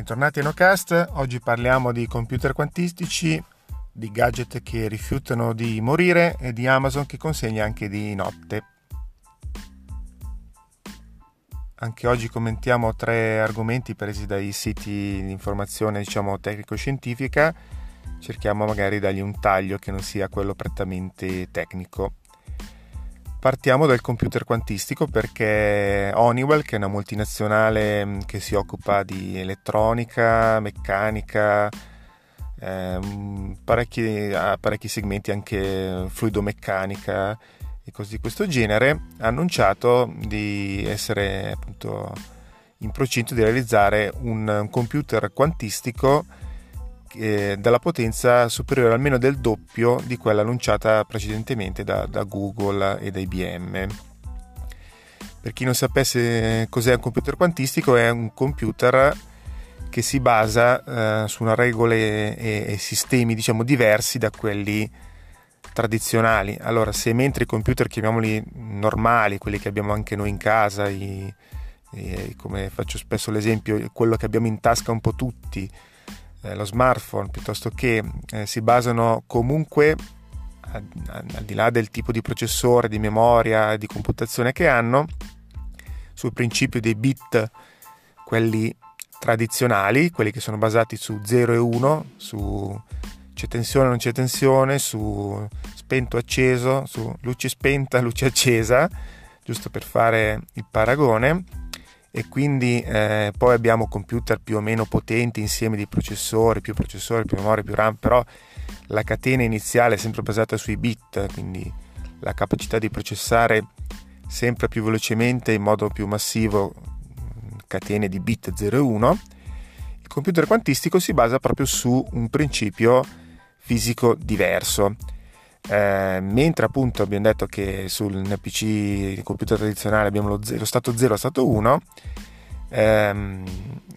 Bentornati a NoCast, oggi parliamo di computer quantistici, di gadget che rifiutano di morire e di Amazon che consegna anche di notte. Anche oggi commentiamo tre argomenti presi dai siti di informazione diciamo tecnico-scientifica, cerchiamo magari di dargli un taglio che non sia quello prettamente tecnico. Partiamo dal computer quantistico perché Honeywell, che è una multinazionale mm, che si occupa di elettronica, meccanica, ehm, parecchi, parecchi segmenti anche fluidomeccanica e cose di questo genere, ha annunciato di essere appunto in procinto di realizzare un computer quantistico eh, dalla potenza superiore almeno del doppio di quella annunciata precedentemente da, da Google e da IBM. Per chi non sapesse cos'è un computer quantistico, è un computer che si basa eh, su regole e, e, sistemi diciamo diversi da quelli tradizionali. Allora, se mentre i computer chiamiamoli normali, quelli che abbiamo anche noi in casa, i, i, come faccio spesso l'esempio, quello che abbiamo in tasca un po' tutti, eh, lo smartphone piuttosto che eh, si basano comunque al, di là del tipo di processore, di memoria, di computazione che hanno, sul principio dei bit, quelli tradizionali, quelli che sono basati su 0 e 1, su c'è tensione o non c'è tensione, su spento acceso, su luce spenta, luce accesa, giusto per fare il paragone e quindi eh, poi abbiamo computer più o meno potenti insieme di processori, più processori, più memoria, più RAM, però la catena iniziale è sempre basata sui bit, quindi la capacità di processare sempre più velocemente in modo più massivo catene di bit 0 e 1. Il computer quantistico si basa proprio su un principio fisico diverso eh, mentre appunto abbiamo detto che sul PC computer tradizionale abbiamo lo, lo stato 0 e lo stato 1 ehm,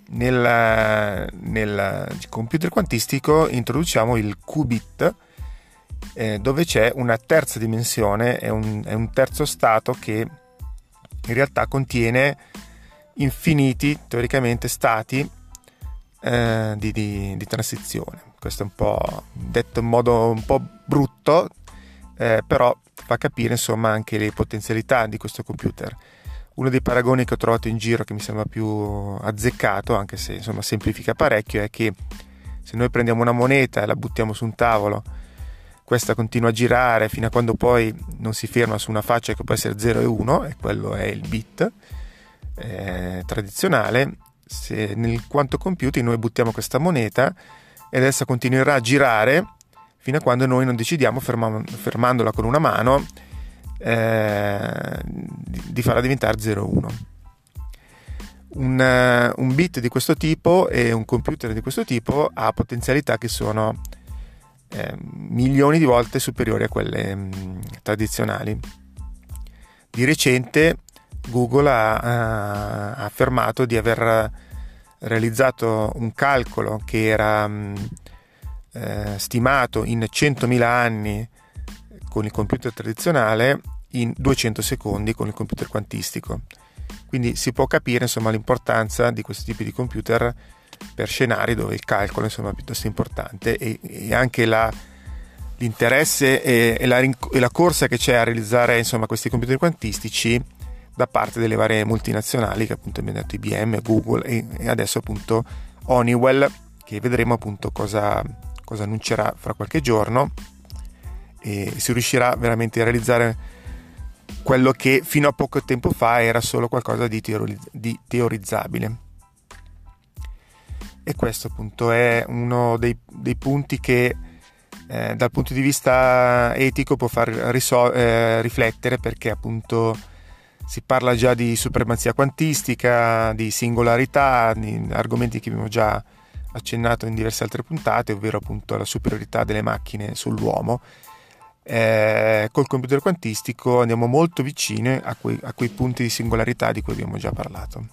nel, nel, computer quantistico introduciamo il qubit eh, dove c'è una terza dimensione è un, è un terzo stato che in realtà contiene infiniti teoricamente stati eh, di, di, di, transizione. Questo è un po' detto in modo un po' brutto, eh, però fa capire insomma anche le potenzialità di questo computer. Uno dei paragoni che ho trovato in giro che mi sembra più azzeccato, anche se insomma semplifica parecchio, è che se noi prendiamo una moneta e la buttiamo su un tavolo, questa continua a girare fino a quando poi non si ferma su una faccia che può essere 0 e 1, e quello è il bit eh, tradizionale, se nel quanto computing noi buttiamo questa moneta ed essa continuerà a girare fino a quando noi non decidiamo, fermandola con una mano, eh, di farla diventare 0,1. Un, un, bit di questo tipo e un computer di questo tipo ha potenzialità che sono eh, milioni di volte superiori a quelle mh, mm, tradizionali. Di recente Google ha, ha, affermato di aver realizzato un calcolo che era mh, eh, stimato in 100.000 anni con il computer tradizionale in 200 secondi con il computer quantistico. Quindi si può capire insomma, l'importanza di questi tipi di computer per scenari dove il calcolo insomma, è piuttosto importante e, e anche la, l'interesse e, e, la, e, la, corsa che c'è a realizzare insomma, questi computer quantistici da parte delle varie multinazionali che appunto abbiamo detto IBM, Google e, e adesso appunto Honeywell che vedremo appunto cosa, cosa annuncerà fra qualche giorno e si riuscirà veramente a realizzare quello che fino a poco tempo fa era solo qualcosa di, teorizz- di teorizzabile. E questo appunto è uno dei, dei punti che eh, dal punto di vista etico può far risol- eh, riflettere perché appunto si parla già di supremazia quantistica, di singolarità, di argomenti che abbiamo già accennato in diverse altre puntate, ovvero appunto la superiorità delle macchine sull'uomo. Eh, col computer quantistico andiamo molto vicini a a quei punti di singolarità di cui abbiamo già parlato.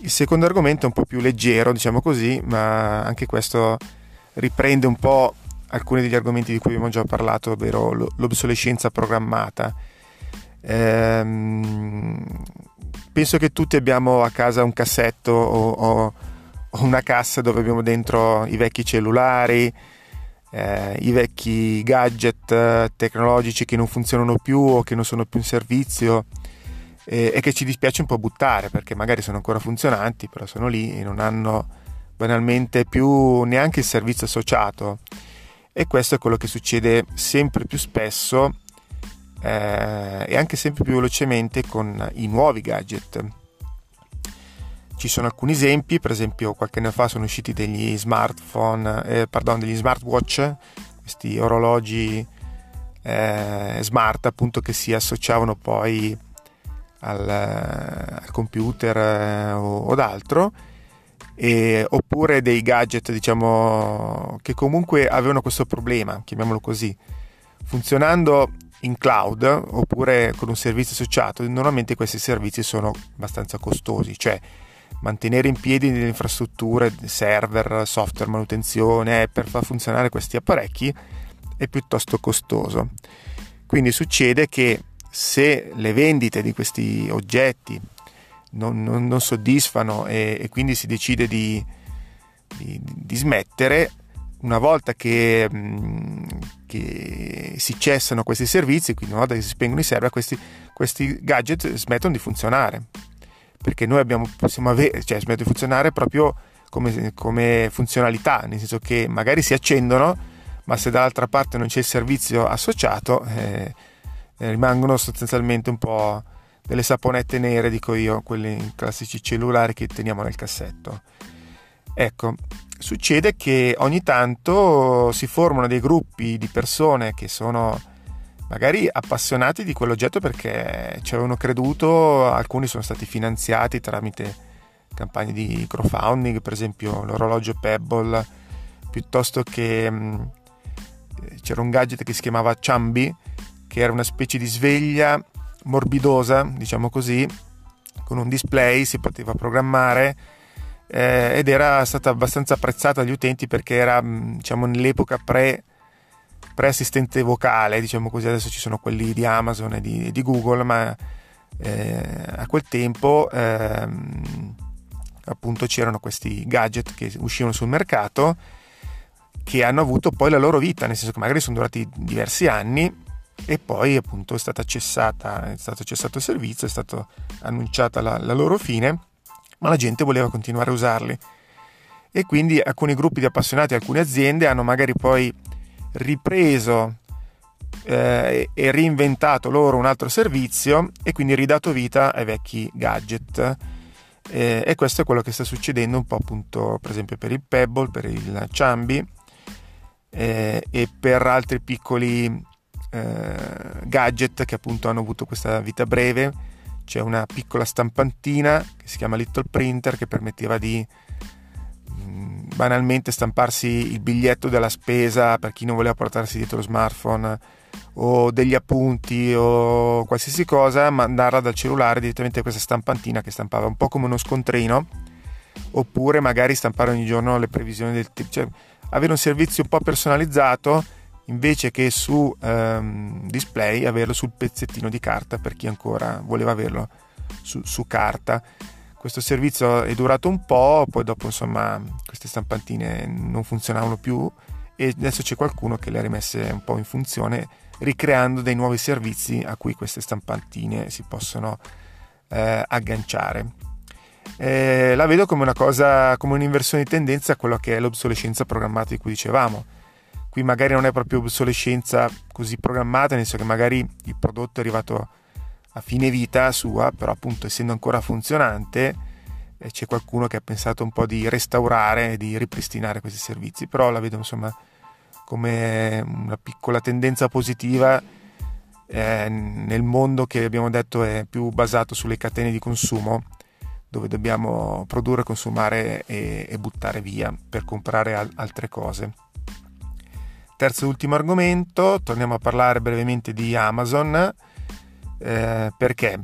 Il secondo argomento è un po' più leggero, diciamo così, ma anche questo riprende un po' alcuni degli argomenti di cui abbiamo già parlato, ovvero l'obsolescenza programmata. Ehm, penso che tutti abbiamo a casa un cassetto o, o o una cassa dove abbiamo dentro i vecchi cellulari, eh, i vecchi gadget eh, tecnologici che non funzionano più o che non sono più in servizio eh, e che ci dispiace un po' buttare perché magari sono ancora funzionanti, però sono lì e non hanno banalmente più neanche il servizio associato. E questo è quello che succede sempre più spesso eh, e anche sempre più velocemente con i nuovi gadget. Ci sono alcuni esempi, per esempio qualche anno fa sono usciti degli smartphone, eh, pardon, degli smartwatch, questi orologi eh, smart appunto che si associavano poi al, al computer eh, o, o altro, e, oppure dei gadget diciamo che comunque avevano questo problema, chiamiamolo così, funzionando in cloud oppure con un servizio associato, normalmente questi servizi sono abbastanza costosi, cioè mantenere in piedi delle infrastrutture, server, software, manutenzione per far funzionare questi apparecchi è piuttosto costoso. Quindi succede che se le vendite di questi oggetti non, non, non soddisfano e, e, quindi si decide di, di, di smettere, una volta che, mm, che, si cessano questi servizi, quindi una volta che si spengono i server, questi, questi gadget smettono di funzionare perché noi abbiamo, possiamo avere, cioè smettono di funzionare proprio come, come funzionalità, nel senso che magari si accendono, ma se dall'altra parte non c'è il servizio associato, eh, rimangono sostanzialmente un po' delle saponette nere, dico io, quelli classici cellulari che teniamo nel cassetto. Ecco, succede che ogni tanto si formano dei gruppi di persone che sono magari appassionati di quell'oggetto perché ci avevano creduto, alcuni sono stati finanziati tramite campagne di crowdfunding, per esempio l'orologio Pebble, piuttosto che mm, c'era un gadget che si chiamava Chambi, che era una specie di sveglia morbidosa, diciamo così, con un display, si poteva programmare eh, ed era stata abbastanza apprezzata dagli utenti perché era mm, diciamo nell'epoca pre pre-assistente vocale, diciamo così, adesso ci sono quelli di Amazon e di, di Google, ma eh, a quel tempo ehm, appunto c'erano questi gadget che uscivano sul mercato che hanno avuto poi la loro vita, nel senso che magari sono durati diversi anni e poi appunto è stata cessata, è stato cessato il servizio, è stata annunciata la, la loro fine, ma la gente voleva continuare a usarli. E quindi alcuni gruppi di appassionati, alcune aziende hanno magari poi ripreso eh, e reinventato loro un altro servizio e quindi ridato vita ai vecchi gadget. Eh, e questo è quello che sta succedendo un po' appunto per esempio per il Pebble, per il Chambi eh, e per altri piccoli eh, gadget che appunto hanno avuto questa vita breve. C'è una piccola stampantina che si chiama Little Printer che permetteva di banalmente stamparsi il biglietto della spesa per chi non voleva portarsi dietro lo smartphone o degli appunti o qualsiasi cosa, mandarla dal cellulare direttamente a questa stampantina che stampava un po' come uno scontrino oppure magari stampare ogni giorno le previsioni del tempo, cioè avere un servizio un po' personalizzato invece che su um, display averlo sul pezzettino di carta per chi ancora voleva averlo su, su carta questo servizio è durato un po', poi dopo insomma queste stampantine non funzionavano più e adesso c'è qualcuno che le ha rimesse un po' in funzione ricreando dei nuovi servizi a cui queste stampantine si possono eh, agganciare. Eh, la vedo come una cosa, come un'inversione di tendenza a quello che è l'obsolescenza programmata di cui dicevamo. Qui magari non è proprio obsolescenza così programmata, nel senso che magari il prodotto è arrivato a fine vita sua, però appunto essendo ancora funzionante eh, c'è qualcuno che ha pensato un po' di restaurare e di ripristinare questi servizi, però la vedo insomma come una piccola tendenza positiva eh, nel mondo che abbiamo detto è più basato sulle catene di consumo dove dobbiamo produrre, consumare e, e buttare via per comprare al- altre cose. Terzo e ultimo argomento, torniamo a parlare brevemente di Amazon eh, perché?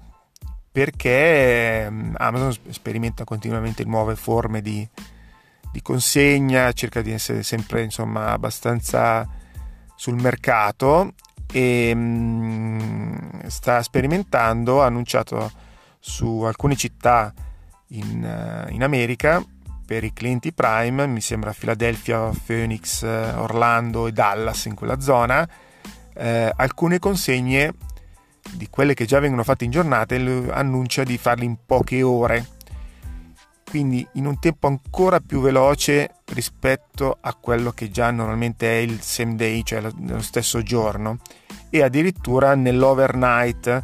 Perché ehm, Amazon sperimenta continuamente nuove forme di, di consegna, cerca di essere sempre insomma, abbastanza sul mercato e mh, mm, sta sperimentando, ha annunciato su alcune città in, uh, in America per i clienti Prime, mi sembra Philadelphia, Phoenix, Orlando e Dallas in quella zona, eh, alcune consegne di quelle che già vengono fatte in giornata annuncia di farle in poche ore quindi in un tempo ancora più veloce rispetto a quello che già normalmente è il same day, cioè lo stesso giorno, e addirittura nell'overnight.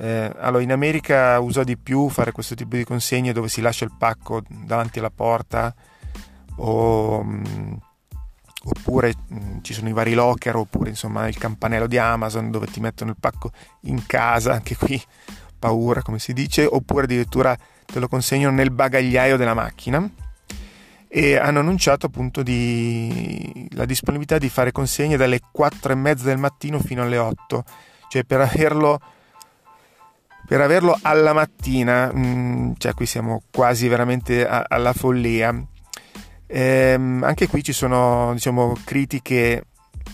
Eh, allora, in America usa di più fare questo tipo di consegne dove si lascia il pacco davanti alla porta o, mh, mm, oppure mh, mm, ci sono i vari locker oppure insomma il campanello di Amazon dove ti mettono il pacco in casa, anche qui paura come si dice, oppure addirittura te lo consegnano nel bagagliaio della macchina. E hanno annunciato appunto di, la disponibilità di fare consegne dalle 4 e mezza del mattino fino alle 8 cioè per averlo per averlo alla mattina mm, cioè qui siamo quasi veramente alla follia. Ehm, anche qui ci sono diciamo critiche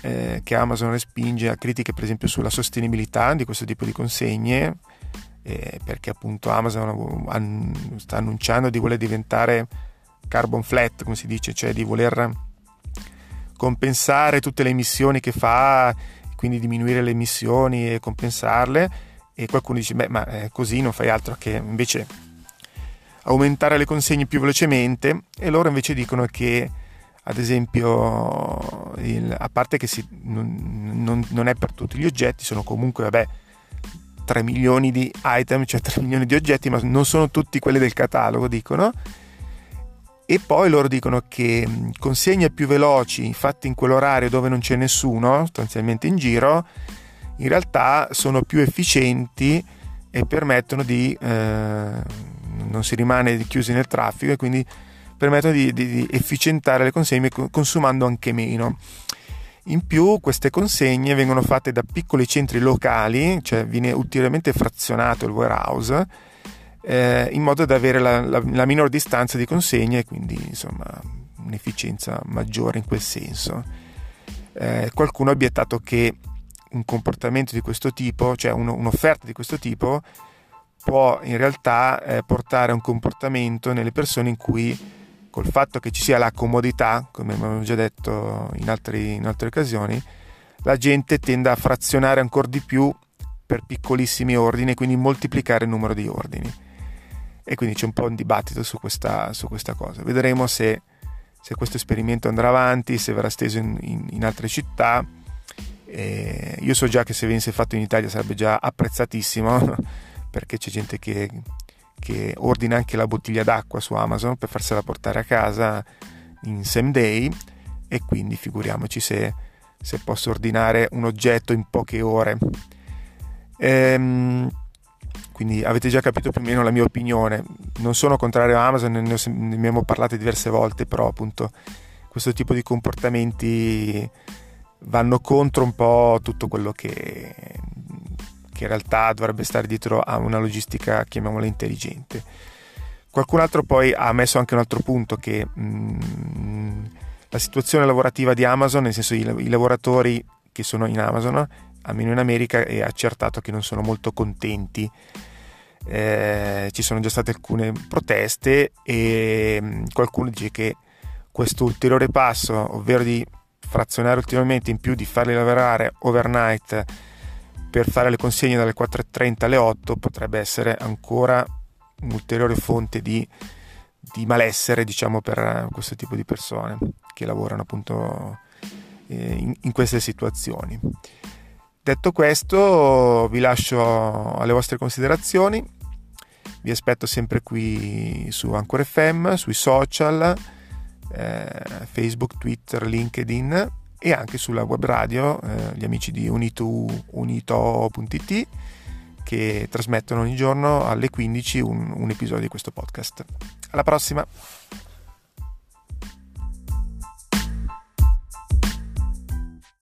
eh, che Amazon respinge critiche per esempio sulla sostenibilità di questo tipo di consegne eh, perché appunto Amazon sta annunciando di voler diventare carbon flat, come si dice, cioè di voler compensare tutte le emissioni che fa, quindi diminuire le emissioni e compensarle e qualcuno dice beh ma eh, così non fai altro che invece aumentare le consegne più velocemente e loro invece dicono che ad esempio il, a parte che si, non, non, non, è per tutti gli oggetti sono comunque vabbè 3 milioni di item, cioè 3 milioni di oggetti, ma non sono tutti quelli del catalogo, dicono. E poi loro dicono che consegne più veloci, fatte in quell'orario dove non c'è nessuno, sostanzialmente in giro, in realtà sono più efficienti e permettono di... Eh, non si rimane chiusi nel traffico e quindi permettono di, di, di efficientare le consegne consumando anche meno. In più queste consegne vengono fatte da piccoli centri locali, cioè viene ulteriormente frazionato il warehouse, eh, in modo da avere la, la, la, minor distanza di consegna e quindi insomma un'efficienza maggiore in quel senso. Eh, qualcuno ha obiettato che un comportamento di questo tipo, cioè un, un'offerta di questo tipo, può in realtà eh, portare a un comportamento nelle persone in cui col fatto che ci sia la comodità, come abbiamo già detto in, altri, in altre occasioni, la gente tende a frazionare ancora di più per piccolissimi ordini e quindi moltiplicare il numero di ordini. E quindi c'è un po' un dibattito su questa, su questa cosa. Vedremo se, se, questo esperimento andrà avanti, se verrà steso in, in, in altre città. E io so già che se venisse fatto in Italia sarebbe già apprezzatissimo perché c'è gente che che ordina anche la bottiglia d'acqua su Amazon per farsela portare a casa in same day e quindi figuriamoci se, se posso ordinare un oggetto in poche ore. Ehm, quindi avete già capito più o meno la mia opinione. Non sono contrario a Amazon, ne, ne abbiamo parlato diverse volte, però appunto questo tipo di comportamenti vanno contro un po' tutto quello che che in realtà dovrebbe stare dietro a una logistica, chiamiamola intelligente. Qualcun altro poi ha messo anche un altro punto che mh, mm, la situazione lavorativa di Amazon, nel senso i, i lavoratori che sono in Amazon, almeno in America, è accertato che non sono molto contenti. Eh, ci sono già state alcune proteste e mm, qualcuno dice che questo ulteriore passo, ovvero di frazionare ulteriormente in più, di farli lavorare overnight per fare le consegne dalle 4.30 alle 8 potrebbe essere ancora un'ulteriore fonte di, di malessere diciamo per questo tipo di persone che lavorano appunto eh, in, in queste situazioni. Detto questo vi lascio alle vostre considerazioni. Vi aspetto sempre qui su Anchor FM sui social eh, Facebook, Twitter, LinkedIn e anche sulla web radio eh, gli amici di Unitu, unito.it che trasmettono ogni giorno alle 15 un, un episodio di questo podcast. Alla prossima!